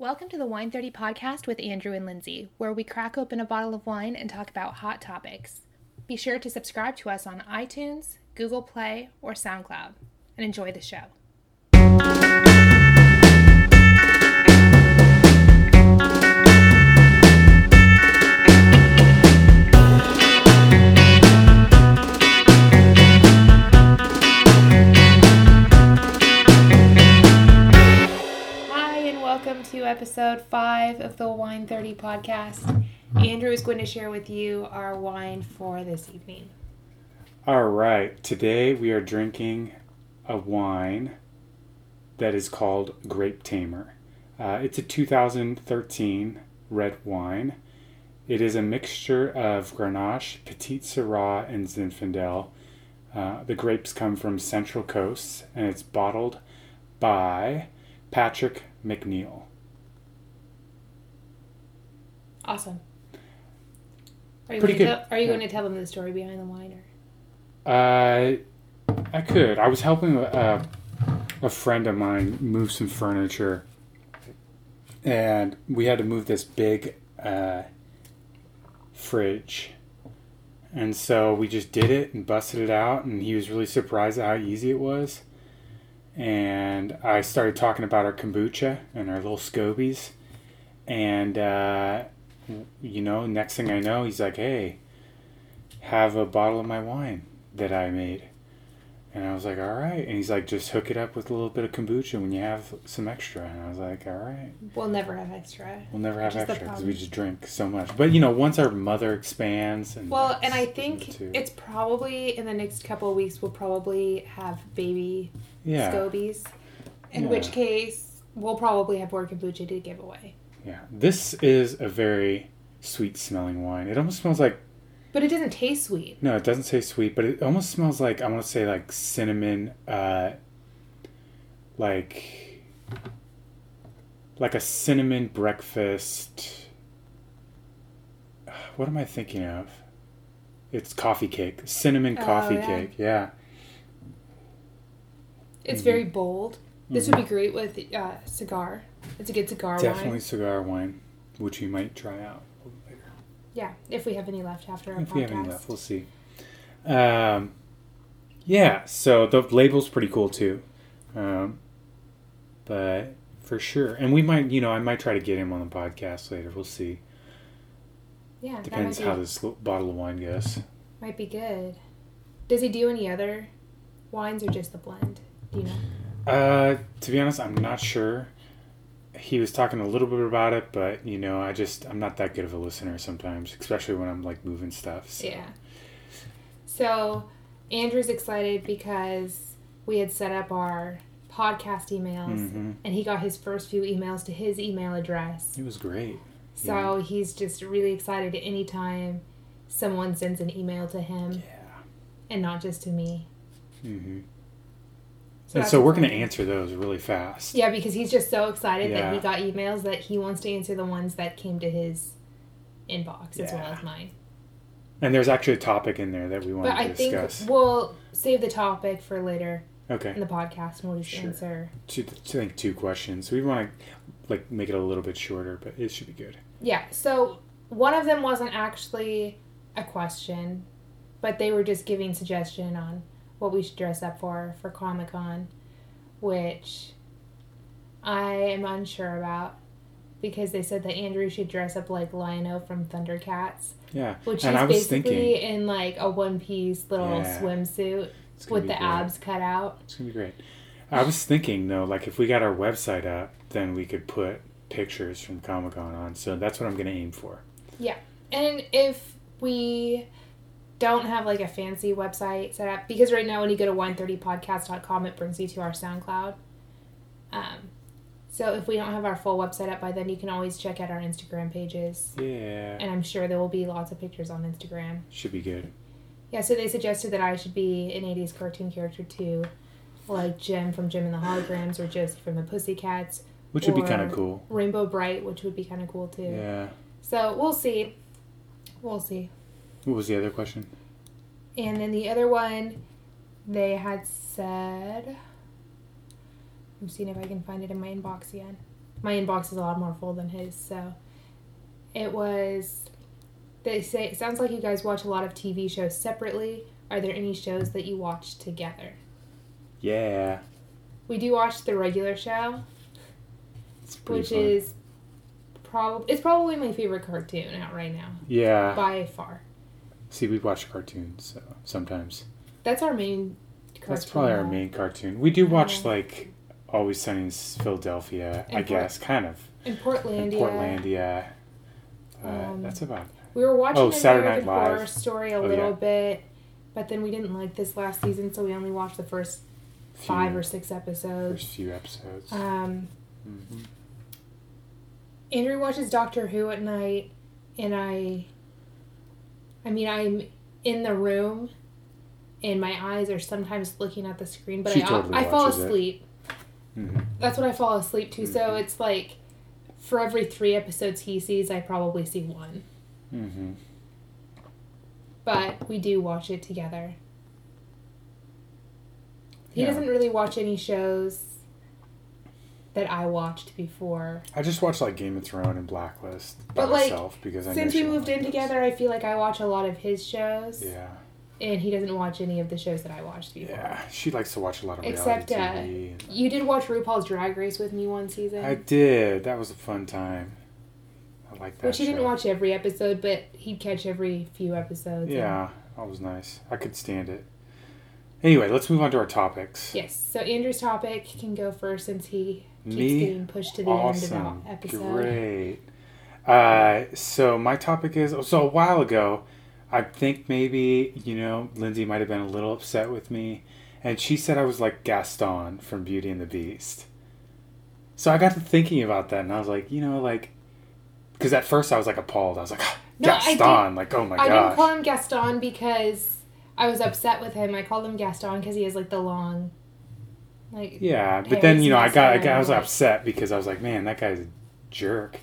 Welcome to the Wine 30 podcast with Andrew and Lindsay, where we crack open a bottle of wine and talk about hot topics. Be sure to subscribe to us on iTunes, Google Play, or SoundCloud, and enjoy the show. Welcome to episode five of the Wine 30 podcast. Andrew is going to share with you our wine for this evening. All right, today we are drinking a wine that is called Grape Tamer. Uh, it's a 2013 red wine. It is a mixture of Grenache, Petite Sirah, and Zinfandel. Uh, the grapes come from Central Coast, and it's bottled by Patrick McNeil. Awesome. Are you, Pretty good. tell, are you Yeah. going to tell them the story behind the wine? Or? Uh, I could. I was helping a, a friend of mine move some furniture, and we had to move this big uh, fridge. And so we just did it and busted it out, and he was really surprised at how easy it was. And I started talking about our kombucha and our little scobies, and uh, you know, next thing I know, he's like, "Hey, have a bottle of my wine." that I made. And I was like, all right. And he's like, just hook it up with a little bit of kombucha when you have some extra. And I was like, all right. We'll never have extra. We'll never have extra because we just drink so much. But you know, once our mother expands and Well, and I think it's probably in the next couple of weeks we'll probably have baby yeah, scobies. In Yeah. which case, we'll probably have more kombucha to give away. Yeah. This is a very sweet smelling wine. It almost smells like But it doesn't taste sweet. no, it doesn't taste sweet, but it almost smells like I want to say like cinnamon, uh, like like a cinnamon breakfast. What am I thinking of? It's coffee cake, cinnamon Oh, coffee yeah. cake. Yeah, It's Mhm. very bold. This would be great with uh, cigar. It's a good cigar wine. definitely wine. cigar wine, which we might try out a little later. Yeah, if we have any left after our If podcast. we have any left, we'll see. Um, yeah, so the label's pretty cool too. Um, but for sure, and we might, you know, I might try to get him on the podcast later. We'll see. Yeah, Depends might how this bottle of wine goes. might be good. Does he do any other wines or just the blend? Do you know? Uh, to be honest, I'm not sure. He was talking a little bit about it, but you know, I just I'm not that good of a listener sometimes, especially when I'm like moving stuff. So. Yeah. So Andrew's excited because we had set up our podcast emails Mhm. and he got his first few emails to his email address. It was great. So he's just really excited anytime someone sends an email to him Yeah. and not just to me. hmm and so we're gonna answer those really fast. Yeah, because he's just so excited that he got emails that he wants to answer the ones that came to his inbox as well as mine. And there's actually a topic in there that we want But I to think discuss. we'll save the topic for later Okay. in the podcast and we'll just Sure. answer. Two, I think two questions. We want to like make it a little bit shorter, but it should be good. Yeah, so one of them wasn't actually a question, but they were just giving suggestion on what we should dress up for for Comic Con, which I am unsure about because they said that Andrew should dress up like Lion-O from Thundercats, Yeah. which and is I was basically thinking in like a one-piece little Yeah. swimsuit with the great. abs cut out. It's gonna be great. I was thinking though, like if we got our website up, then we could put pictures from Comic Con on. So that's what I'm gonna aim for. Yeah, and if we don't have like a fancy website set up, because right now when you go to wine30podcast.com, it brings you to our SoundCloud. Um, so if we don't have our full website up by then, you can always check out our Instagram pages. Yeah. And I'm sure there will be lots of pictures on Instagram. Should be good. Yeah, so they suggested that I should be an 80s cartoon character too, like Jem from Jem and the Holograms or Josie from the Pussycats. Which would be kind of cool. Rainbow Brite, which would be kind of cool too. Yeah. So we'll see. We'll see. What was the other question? And then the other one, they had said. I'm seeing if I can find it in my inbox again. my inbox is a lot more full than his. So it was. They say it sounds like you guys watch a lot of TV shows separately. Are there any shows that you watch together? Yeah. We do watch the regular show, which fun. is probably it's probably my favorite cartoon out right now Yeah. by far. See, we watch cartoons so sometimes. That's our main. Cartoon That's probably our main cartoon. We do watch Yeah. like Always Sunny in Philadelphia, I Port- guess, kind of. in In Portlandia. Portlandia. Uh, Um, that's about We were watching Oh, Saturday American Night Live. Horror Story a Oh, little yeah. bit, but then we didn't like this last season, so we only watched the first five or six episodes. first few episodes. Um, hmm Andrew watches Doctor Who at night, and I. I mean, I'm in the room, and my eyes are sometimes looking at the screen, but She I, totally I fall asleep. hmm That's what I fall asleep to. So Mhm. it's like, for every three episodes he sees, I probably see one. hmm But we do watch it together. He Yeah. doesn't really watch any shows that I watched before. I just watched like Game of Thrones and Blacklist by But, like, myself because I Since we moved in together, I feel like I watch a lot of his shows, Yeah, and he doesn't watch any of the shows that I watched before. yeah. She likes to watch a lot of Except, uh, reality TV. and- You did watch RuPaul's Drag Race with me one season, I did. That was a fun time. I like that. which he didn't watch every episode, but he'd catch every few episodes. and- Yeah, that was nice. I could stand it. Anyway, let's move on to our topics. Yes. So Andrew's topic can go first since he keeps Me? getting pushed to the awesome. end of the episode. Great. Uh, so my topic is so a while ago, I think maybe you know Lindsay might have been a little upset with me, and she said I was like Gaston from Beauty and the Beast. So I got to thinking about that, and I was like, you know, like, because at first I was like appalled. I was like, No, Gaston, like, oh my god. I didn't call him Gaston because I was upset with him. I called him Gaston because he has like the long, like Yeah, but then you know I got I, got, I was upset because I was like, man, that guy's a jerk,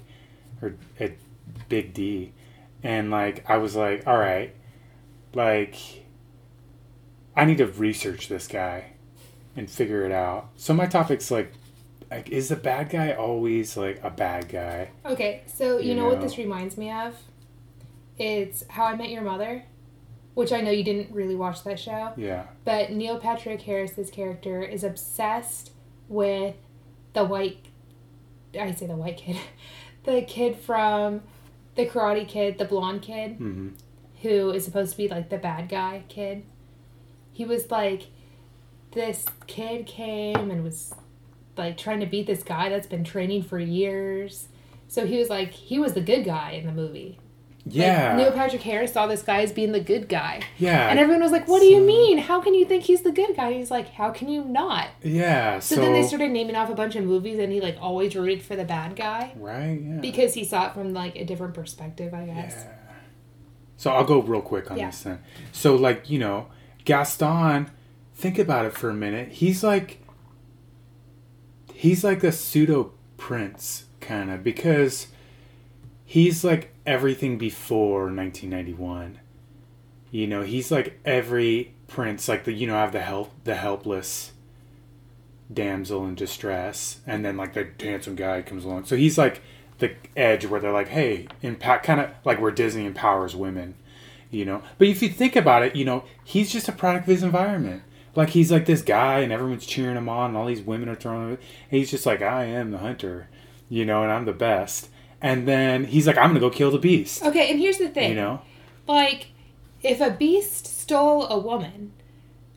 or a big D, and like I was like, all right, like I need to research this guy and figure it out. So my topic's like, like is the bad guy always like a bad guy? Okay, so you, You know, what this reminds me of? It's How I Met Your Mother, which I know you didn't really watch that show, Yeah, but Neil Patrick Harris's character is obsessed with the white. I say the white kid, the kid from the Karate Kid, the blonde kid. hmm who is supposed to be like the bad guy kid. He was like, this kid came and was like trying to beat this guy that's been training for years. So he was like, he was the good guy in the movie. Yeah, Like, Neil Patrick Harris saw this guy as being the good guy. yeah, And everyone was like, what do you mean? How can you think he's the good guy? He's like, how can you not? yeah. So, So, then they started naming off a bunch of movies and he like always rooted for the bad guy right, yeah. because he saw it from like a different perspective, I guess. Yeah. So I'll go real quick on Yeah. this then. So like, you know, Gaston, think about it for a minute. He's like he's like a pseudo prince kind of because he's like everything before 1991. You know, he's like every prince like the you know have the help the helpless damsel in distress and then like the handsome guy comes along. So he's like the edge where they're like, hey, impact kind of like where Disney empowers women, you know. But if you think about it, you know, he's just a product of his environment. Like he's like this guy, and everyone's cheering him on, and all these women are throwing. Him. And he's just like, I am the hunter, you know, and I'm the best. And then he's like, I'm gonna go kill the beast, Okay, and here's the thing. you know. like if a beast stole a woman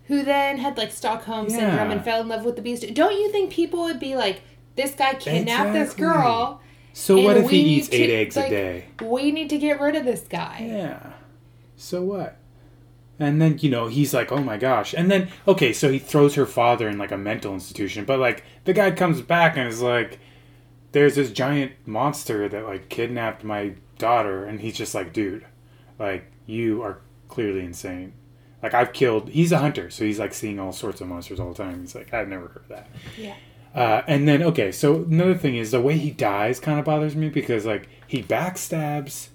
who then had like Stockholm syndrome and fell in love with the beast, don't you think people would be like, this guy kidnapped this girl. So what if he eats eight to- eggs like, a day? We need to get rid of this guy. Yeah. So what? And then, you know, he's like, oh my gosh. And then, okay, so he throws her father in like a mental institution. But like, the guy comes back and is like, there's this giant monster that like kidnapped my daughter. And he's just like, dude, like, you are clearly insane. Like, I've killed, he's a hunter. So he's like seeing all sorts of monsters all the time. He's like, I've never heard of that. Yeah. Uh, and then okay, so another thing is the way he dies kind of bothers me because like he backstabs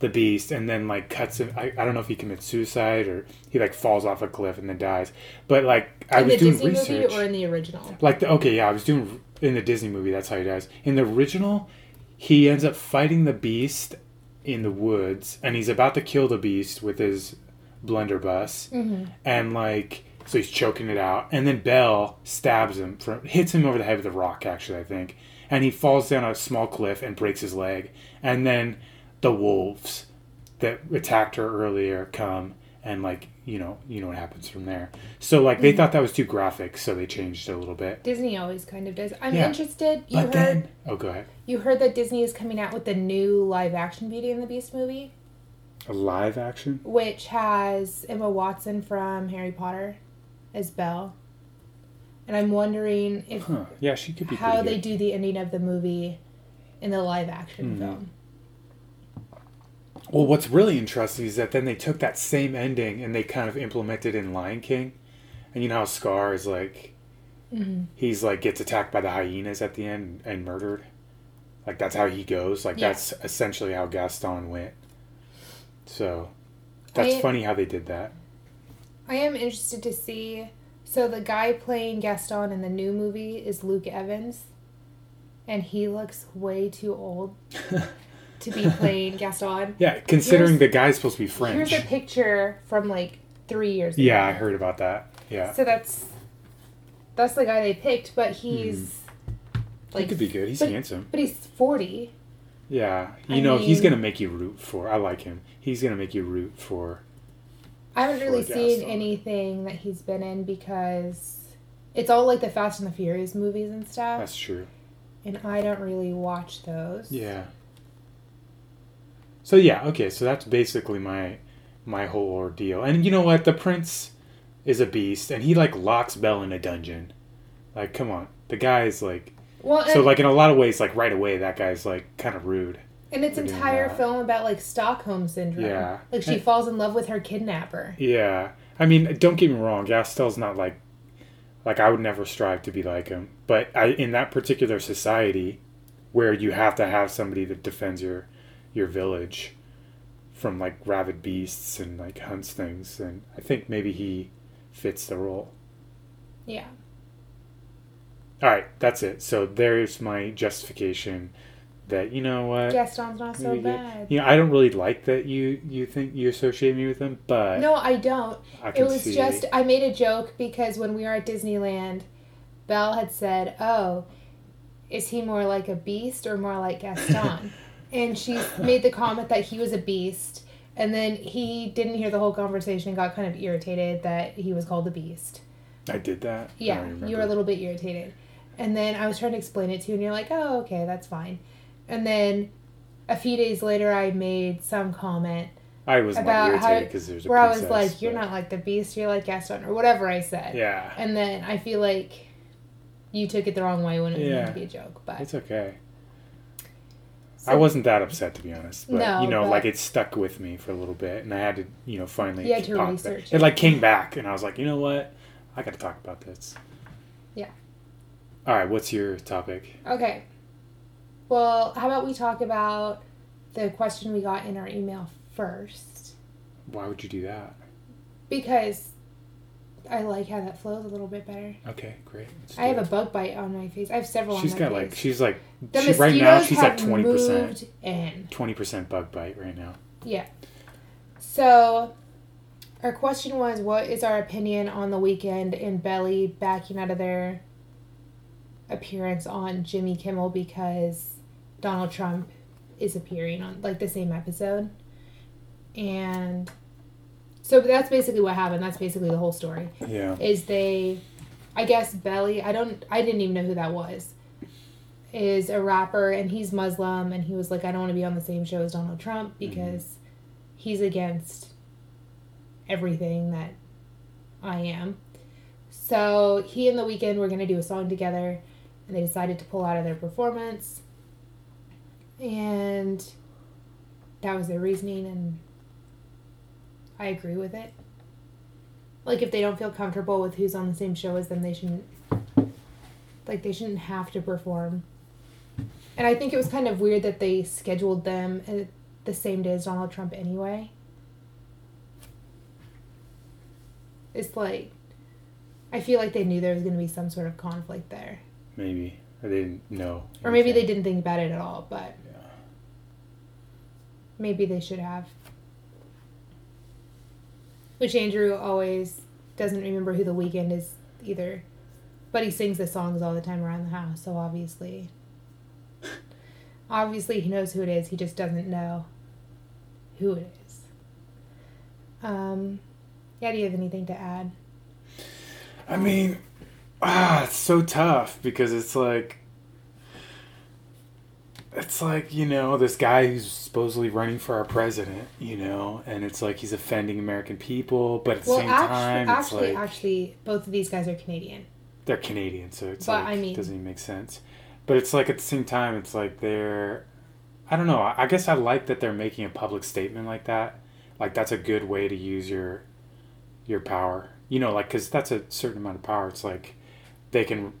the beast and then like cuts him. I, I don't know if he commits suicide or he like falls off a cliff and then dies. But like I in was the doing Disney research, movie or in the original? like the, okay, yeah, I was doing in the Disney movie. That's how he dies. In the original, he ends up fighting the beast in the woods, and he's about to kill the beast with his blunderbuss, Mm-hmm. and like so he's choking it out, and then Belle stabs him, from, hits him over the head with a rock, actually, I think, and he falls down a small cliff and breaks his leg, and then the wolves that attacked her earlier come and like you know you know what happens from there. So like they thought that was too graphic, so they changed it a little bit. Disney always kind of does. I'm Yeah. interested. You But heard then, oh, go ahead. you heard that Disney is coming out with the new live action Beauty and the Beast movie, A live action. which has Emma Watson from Harry Potter as Belle. And I'm wondering if Huh? Yeah, she could be. how they do the ending of the movie in the live action Mhm. film. Well, what's really interesting is that then they took that same ending and they kind of implemented in Lion King, and you know how Scar is like Mhm. he's like gets attacked by the hyenas at the end and murdered. Like that's how he goes. Like Yeah. that's essentially how Gaston went. So that's I- funny how they did that. I am interested to see. So the guy playing Gaston in the new movie is Luke Evans, and he looks way too old to be playing Gaston. Yeah, considering Here's- the guy's supposed to be French. Here's a picture from like three years ago. Yeah, I heard about that. Yeah, So that's that's the guy they picked, but he's hmm. like. he could be good. He's but- handsome. but he's forty. Yeah, you I know he's gonna make you root for. I like him. He's gonna make you root for. I haven't really seen anything that he's been in because it's all like the Fast and the Furious movies and stuff, That's true. and I don't really watch those. Yeah. So yeah, okay. So that's basically my my whole ordeal. And you know what? The prince is a beast, and he like locks Belle in a dungeon. Like, come on, the guy is like. Well, So like in a lot of ways, like right away, that guy's like kind of rude. and its entire that. film about like Stockholm syndrome. Yeah. like she And- falls in love with her kidnapper. Yeah, I mean, don't get me wrong. Gaston's not like, like I would never strive to be like him. But I, in that particular society, where you have to have somebody that defends your, your village, from like rabid beasts and like hunts things, and I think maybe he fits the role. Yeah. All right, that's it. So there's my justification. That you know what. Gaston's not so bad. You know, I don't really like that you you think you associate me with him, but No, I don't. I It was see. just I made a joke because when we were at Disneyland, Belle had said, "Oh, is he more like a beast or more like Gaston?" and she made the comment that he was a beast, and then he didn't hear the whole conversation and got kind of irritated that he was called a beast. I did that. Yeah, you were a little bit irritated, and then I was trying to explain it to you, and you're like, "Oh, okay, that's fine." And then a few days later, I made some comment I was about how irritated because there's a where I was like, "You're but- not like the beast, you're like Gaston," or whatever I said. Yeah, And then I feel like you took it the wrong way when it was Yeah. meant to be a joke. But it's okay. So- I wasn't that upset to be honest, but No, you know, but- like it stuck with me for a little bit, and I had to, you know, finally. You had to research It. it. it like came back, and I was like, you know what, I got to talk about this. Yeah. All right, what's your topic? Okay. Well, how about we talk about the question we got in our email first? Why would you do that? Because I like how that flows a little bit better. Okay, great. I have it. a bug bite on my face. I have several She's on my She's got face. like she's like the she, right now she's at twenty percent, twenty percent bug bite right now. Yeah. So, our question was what is our opinion on the Weeknd and Belly backing out of their appearance on Jimmy Kimmel because Donald Trump is appearing on like the same episode? And so that's basically what happened. That's basically the whole story. Yeah. Is they I guess Belly, I don't I didn't even know who that was. Is a rapper and he's Muslim and he was like I don't want to be on the same show as Donald Trump mm-hmm. because he's against everything that I am. So he and the Weeknd were gonna do a song together and they decided to pull out of their performance. And that was their reasoning and I agree with it. Like if they don't feel comfortable with who's on the same show as them, they shouldn't like they shouldn't have to perform. And I think it was kind of weird that they scheduled them the same day as Donald Trump anyway. It's like I feel like they knew there was going to be some sort of conflict there. Maybe. or they didn't know. Or maybe they didn't think about it at all, but Yeah. maybe they should have. Which Andrew always doesn't remember who the Weeknd is either. But he sings the songs all the time around the house, so obviously. obviously, he knows who it is, he just doesn't know who it is. Um, yeah, do you have anything to add? I mean, ah, it's so tough because it's like, it's like you know this guy who's supposedly running for our president, you know, and it's like he's offending American people, but at the Well, same actually, time, actually, it's like actually, both of these guys are Canadian. they're Canadian, so it's But, like I mean- it doesn't even make sense. But it's like at the same time, it's like they're, I don't know. I I guess I like that they're making a public statement like that. Like that's a good way to use your, your power. You know, like because that's a certain amount of power. It's like, they can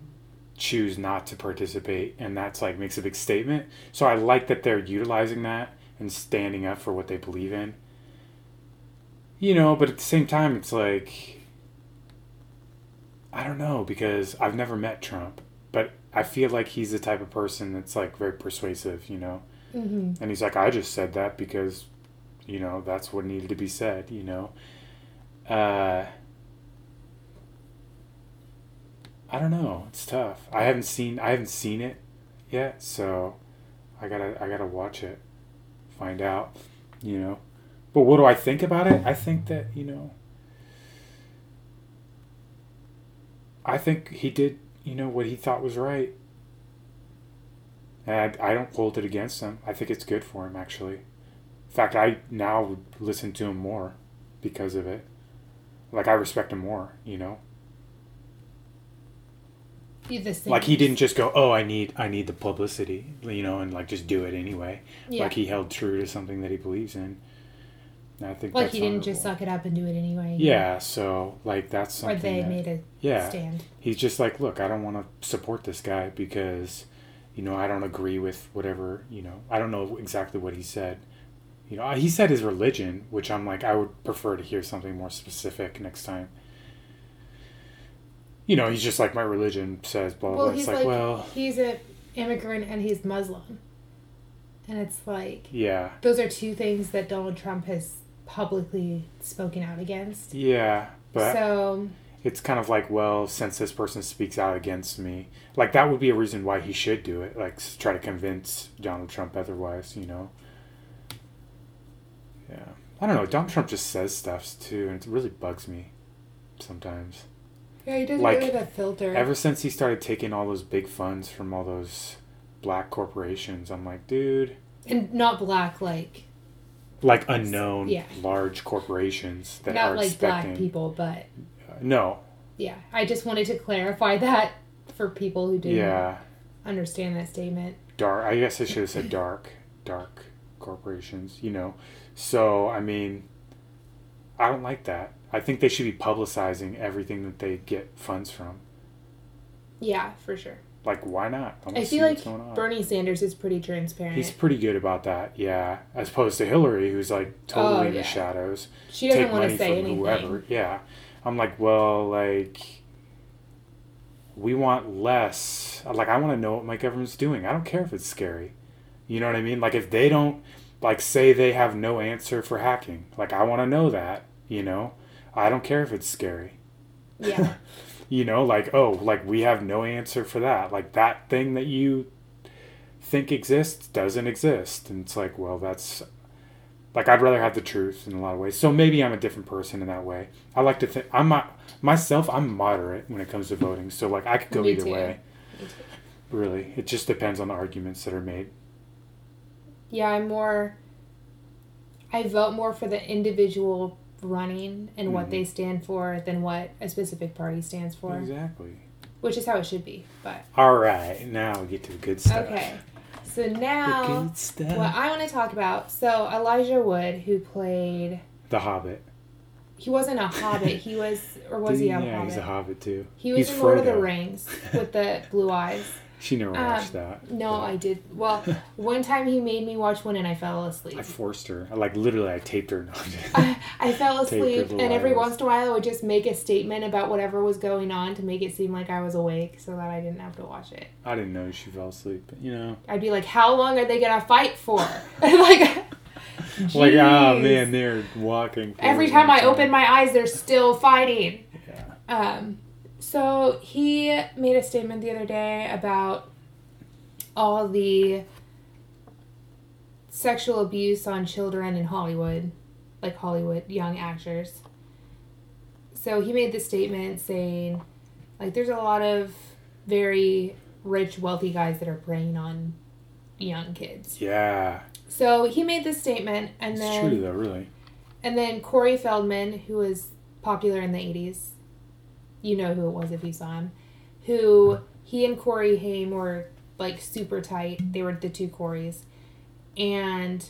choose not to participate, and that's like makes a big statement. So I like that they're utilizing that and standing up for what they believe in. You know, but at the same time, it's like I don't know because I've never met Trump, but I feel like he's the type of person that's like very persuasive, you know. Mm-hmm. And he's like, I just said that because, you know, that's what needed to be said, you know. Uh, I don't know. It's tough. I haven't seen I haven't seen it yet, so I gotta I gotta watch it, find out, you know. But what do I think about it? I think that you know. I think he did, you know, what he thought was right. And I, I don't hold it against him. I think it's good for him, actually. In fact, I now listen to him more because of it. Like, I respect him more, you know? Like, he didn't just go, oh, I need, I need the publicity, you know, and, like, just do it anyway. Yeah. Like, he held true to something that he believes in. And I think Like he didn't just suck it up and do it anyway. Yeah, so, like, that's Or something they that- made a yeah. stand. he's just like, look, I don't want to support this guy because, you know, I don't agree with whatever, you know, I don't know exactly what he said. You know, he said his religion, which I'm like, I would prefer to hear something more specific next time. You know, he's just like, my religion says blah, blah, Well, blah. he's It's like, like, well, he's an immigrant and he's Muslim. And it's like, yeah, those are two things that Donald Trump has publicly spoken out against. yeah. But so, it's kind of like, well, since this person speaks out against me, like that would be a reason why he should do it. Like try to convince Donald Trump otherwise, you know. Yeah, I don't know. Donald Trump just says stuff too, and it really bugs me sometimes. Yeah, he doesn't Like, really have a filter. Ever since he started taking all those big funds from all those black corporations, I'm like, dude, and not black, like, like unknown Yeah. large corporations that not are like expecting. black people, but uh, No, yeah. I just wanted to clarify that for people who didn't yeah. understand that statement. dark i guess i should have said dark dark corporations you know so i mean i don't like that i think they should be publicizing everything that they get funds from. Yeah, for sure. like why not? I, I feel like. Bernie Sanders is pretty transparent. he's pretty good about that yeah. As opposed to hillary who's like oh, totally Oh, in the shadows. She doesn't want to say anything. whoever yeah. I'm like well like we want less. Like i want to know what my government's doing. I don't care if it's scary. You know what i mean? Like if they don't like say they have no answer for hacking like i want to know that you know i don't care if it's scary. Yeah. you know like oh like we have no answer for that. Like that thing that you think exists doesn't exist. And it's like well that's like i'd rather have the truth in a lot of ways. So maybe i'm a different person in that way. I like to think i'm not myself i'm moderate when it comes to voting. So like i could go Me either too. way. Really. It just depends on the arguments that are made. Yeah, I'm more. I vote more for the individual running and what Mhm. they stand for than what a specific party stands for, exactly which is how it should be. But all right now we get to the good stuff okay, so now what I want to talk about. So Elijah Wood, who played, the hobbit he wasn't a hobbit. He was, or was he a yeah hobbit? Yeah, he's a hobbit too He was He's in Lord of the Rings with the blue eyes. She never watched Um, that. No, but I did. Well, one time he made me watch one and I fell asleep. I forced her. I like literally. I taped her. I, I fell asleep, and every once in a while I would just make a statement about whatever was going on to make it seem like I was awake so that I didn't have to watch it. I didn't know she fell asleep. But, you know, I'd be like, How long are they going to fight for? like, like oh man, they're walking. Every time I open my eyes, they're still fighting. Yeah. Um, so he made a statement the other day about all the sexual abuse on children in Hollywood, like Hollywood young actors. So he made this statement saying, like, there's a lot of very rich, wealthy guys that are preying on young kids. Yeah, So he made this statement, and it's then true though. Really. and then Corey Feldman, who was popular in the 80s, you know who it was if you saw him, who he and Corey Haim were like super tight. They were the two Coreys. And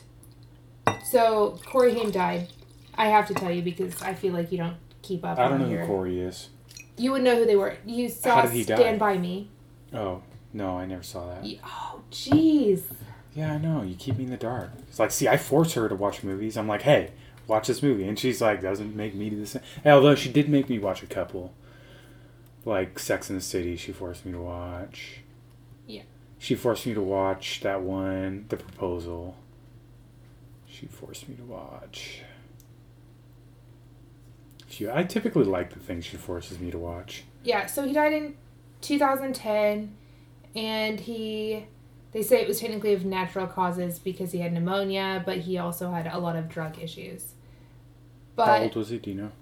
so Corey Haim died. I have to tell you because I feel like you don't keep up I don't on know who Corey is. You would know who they were. You saw How did he die? Stand By Me. Oh no, I never saw that. You- Oh, jeez. Yeah, I know. You keep me in the dark. It's like, see, I force her to watch movies. I'm like, hey, watch this movie, and she's like, doesn't make me do the same. Although she did make me watch a couple, like Sex in the City. She forced me to watch. Yeah. She forced me to watch that one, The Proposal. She forced me to watch. She, I typically like the things she forces me to watch. Yeah, so he died in 2010, and he, they say it was technically of natural causes because he had pneumonia, but he also had a lot of drug issues. How But old was he? Do you know?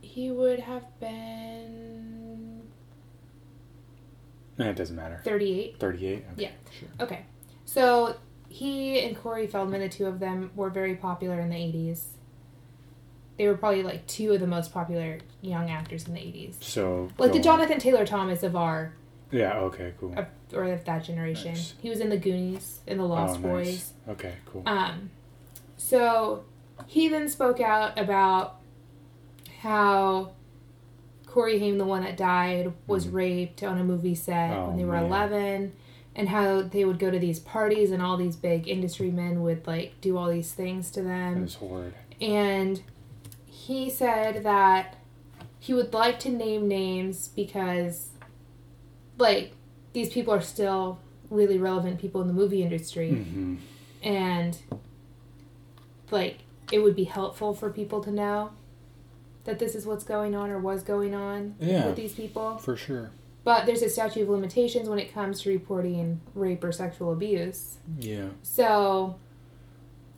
he would have been it doesn't matter. 38. 38? Okay, Yeah. Sure. Okay, so he and Corey Feldman, the two of them, were very popular in the 80s. They were probably like two of the most popular young actors in the 80s. So. Like the on. Jonathan Taylor Thomas of our Yeah, okay, cool. of, or of that generation. Nice. He was in the Goonies, in the Lost oh, Boys. nice. Okay, cool. Um, so he then spoke out about how Corey Haim, the one that died, was Mhm. raped on a movie set Oh, when they were man. 11, and how they would go to these parties and all these big industry men would like do all these things to them. was horrid. And he said that he would like to name names because, like, these people are still really relevant people in the movie industry hmm and like it would be helpful for people to know that this is what's going on or was going on Yeah. with these people. For sure. But there's a statute of limitations when it comes to reporting rape or sexual abuse. Yeah. So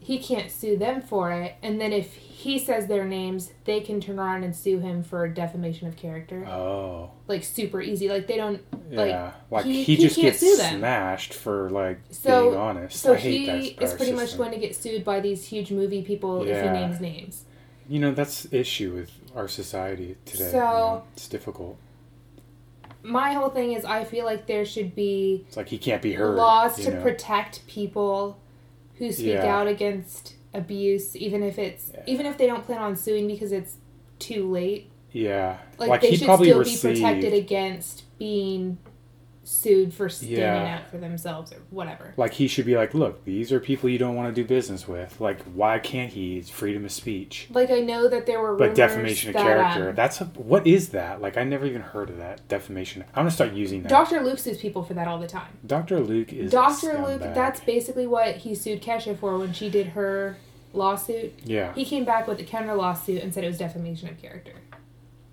he can't sue them for it. And then if he says their names, they can turn around and sue him for defamation of character. Oh. Like super easy. Like they don't Like, Yeah. Like, he- he, he just can't gets smashed for like So- being honest. so I hate he that. is pretty much going to get sued by these huge movie people if he names names. You know, that's the issue with our society today. you know? It's difficult. my whole thing is I feel like there should be It's like he can't be heard. laws to know? protect people who speak Yeah. out against abuse, even if it's Yeah. even if they don't plan on suing because it's too late. Yeah. Like, Like, they should still received. be protected against being sued for standing Yeah. out for themselves or whatever. Like he should be like, look, these are people you don't want to do business with. Like, why can't he? It's freedom of speech. Like I know that there were But defamation of that, character. um, That's a, what is that? Like I never even heard of that defamation. I'm gonna start using that. Dr. Luke sues people for that all the time. Dr. Luke is Dr. Luke, that's basically what he sued Kesha for when she did her lawsuit. yeah. He came back with a counter lawsuit and said it was defamation of character.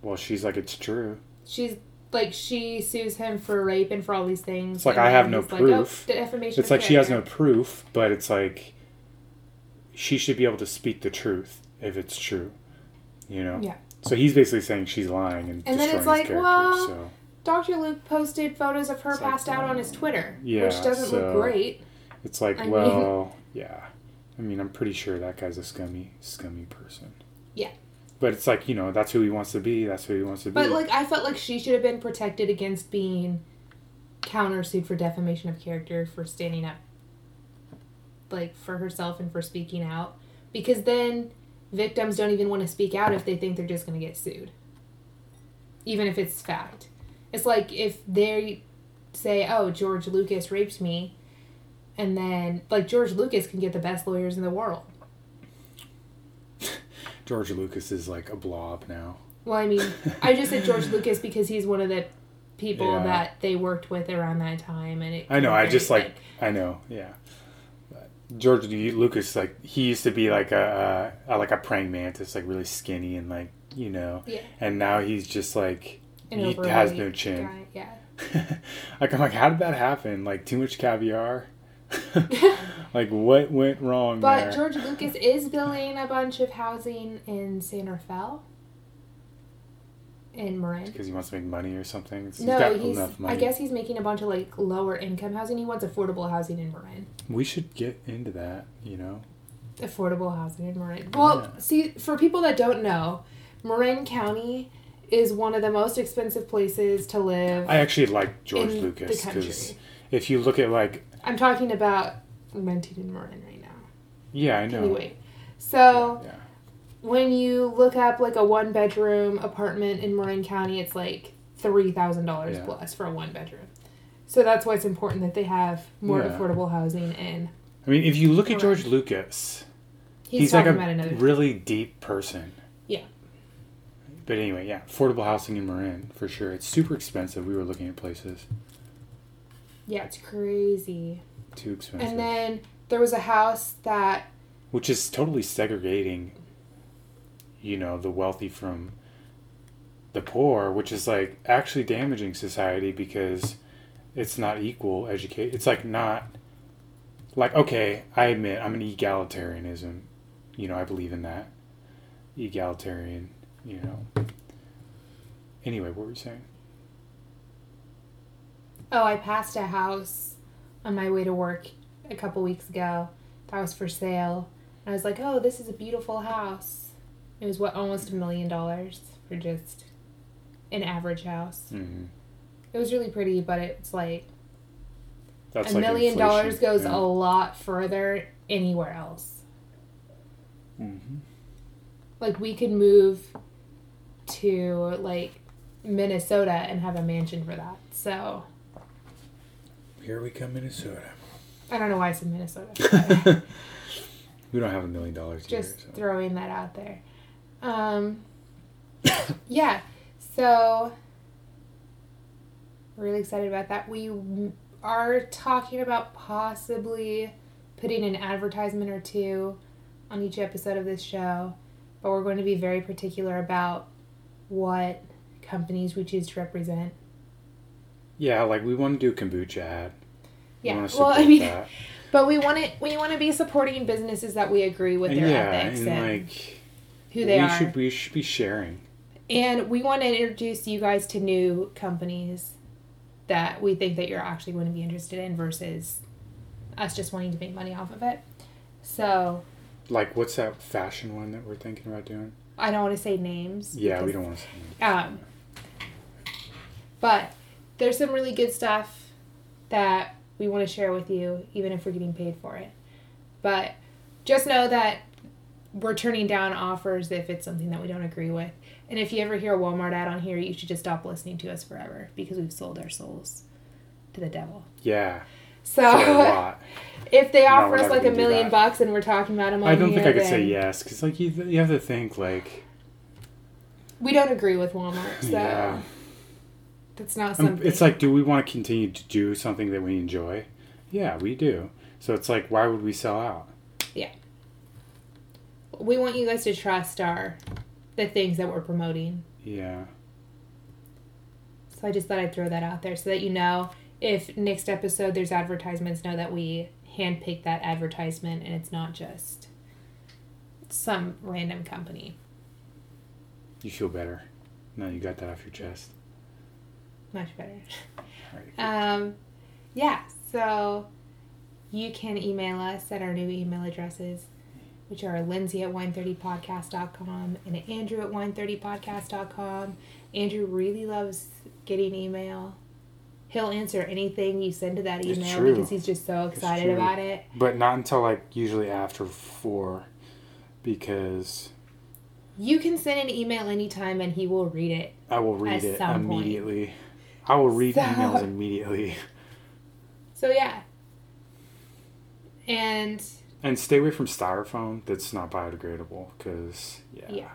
Well, she's like, it's true. She's like she sues him for rape and for all these things. It's like, I have no proof. Like, oh, defamation. It's like she has no proof, but it's like she should be able to speak the truth if it's true. You know. Yeah. So he's basically saying she's lying and, And then it's like, well, so Dr. Luke posted photos of her It's like, passed out on his um, Twitter, yeah, which doesn't so- look great. it's like, I mean- well, yeah. I mean, I'm pretty sure that guy's a scummy, scummy person. Yeah. But it's like you know, that's who he wants to be. That's who he wants to be. But like, I felt like she should have been protected against being countersued for defamation of character for standing up, like for herself and for speaking out, because then victims don't even want to speak out if they think they're just going to get sued, even if it's fact. It's like if they say, "Oh, George Lucas raped me," and then like George Lucas can get the best lawyers in the world. George Lucas is like a blob now. Well, I mean, I just said George Lucas because he's one of the people Yeah. that they worked with around that time, and it. I know. I just like. I know. Yeah. But George Lucas, like he used to be like a, a like a praying mantis, like really skinny and like you know, Yeah. and now he's just like An he has no chin. guy, Yeah. like I'm like, how did that happen? Like too much caviar. like what went wrong But there? George Lucas is building a bunch of housing in San Rafael. In Marin. Because he wants to make money or something. He's No, got he's. enough money. I guess he's making a bunch of like lower income housing. He wants affordable housing in Marin. we should get into that. You know. Affordable housing in Marin. Well, Yeah. see, for people that don't know, Marin County is one of the most expensive places to live. I actually like George Lucas because if you look at like I'm talking about renting in Marin right now. yeah, I know. Anyway, so Yeah. when you look up like a one bedroom apartment in Marin County, it's like three thousand dollars Yeah. plus for a one bedroom. So that's why it's important that they have more Yeah. affordable housing. And I mean, if you look at George Lucas, he's, he's, like a about another. really deep person. Yeah. But anyway, yeah, affordable housing in Marin for sure. It's super expensive. We were looking at places. Yeah, it's crazy. Too expensive. And then there was a house that Which is totally segregating, you know, the wealthy from the poor, which is like actually damaging society because it's not equal educate. It's like not like okay, I admit I'm an egalitarianism. You know, I believe in that. Egalitarian, you know. Anyway, what were you saying? Oh, I passed a house on my way to work a couple weeks ago that was for sale. And I was like, oh, this is a beautiful house. It was what almost a million dollars for just an average house. Mm-hmm. It was really pretty, but it's like That's a like million dollars goes yeah. a lot further anywhere else. Mhm. Like we could move to like Minnesota and have a mansion for that. So Here we come, Minnesota. I don't know why I said Minnesota. we don't have a million dollars here. just so. throwing that out there. Um, yeah. So really excited about that. We are talking about possibly putting an advertisement or two on each episode of this show, but we're going to be very particular about what companies we choose to represent. Yeah, like we want to do kombucha ad. We Yeah. Well, I mean, that. but we want to we want to be supporting businesses that we agree with their yeah, ethics and and like who they we are. should we should be sharing. And we want to introduce you guys to new companies that we think that you're actually going to be interested in versus us just wanting to make money off of it. So Like, what's that fashion one that we're thinking about doing? I don't want to say names. Yeah, we don't want to. Say names. Um, but there's some really good stuff that we want to share with you, even if we're getting paid for it. But just know that we're turning down offers if it's something that we don't agree with. And if you ever hear a Walmart ad on here, you should just stop listening to us forever because we've sold our souls to the devil. yeah, So for a lot. if they offer us like a million bucks and we're talking about them I don't think I could say yes because like you, you have to think like We don't agree with Walmart, so yeah. That's not Um, something. it's like, do we want to continue to do something that we enjoy? Yeah, we do. So it's like, why would we sell out? Yeah. We want you guys to trust our the things that we're promoting. Yeah, So I just thought I'd throw that out there so that you know if next episode there's advertisements, know that we handpicked that advertisement and it's not just some random company. you feel better. Now you got that off your chest. Much better. Um, yeah, so you can email us at our new email addresses, which are Lindsay at wine30podcast.com and Andrew at wine30podcast.com. Andrew really loves getting email. He'll answer anything you send to that email because he's just so excited about it. But not until like usually after four, because You can send an email anytime and he will read it. I will read At it some point. Immediately. I will read So- emails immediately. So yeah. And And stay away from styrofoam that's not biodegradable because, yeah. Yeah.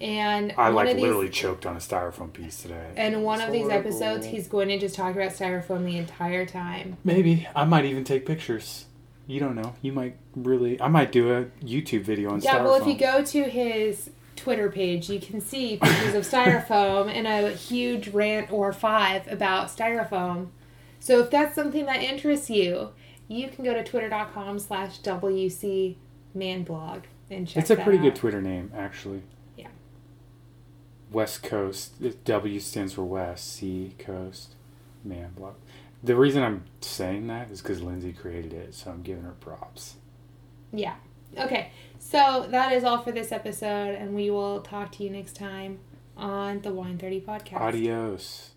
and I like these, literally choked on a styrofoam piece today. and one of It's these horrible. episodes, he's going to just talk about styrofoam the entire time. Maybe. I might even take pictures. You don't know. You might really. I might do a YouTube video on Yeah, styrofoam. well, if you go to his Twitter page, you can see pictures of styrofoam and a huge rant or five about styrofoam. So if that's something that interests you, you can go to twitter.com slash WC manblog and check out. It's a that pretty good. Twitter name, actually. Yeah. West Coast. W stands for West. C Coast. Man, blog. The reason I'm saying that is because Lindsay created it, so I'm giving her props. Yeah. Okay. So that is all for this episode, and we will talk to you next time on the Wine 30 podcast. Adios.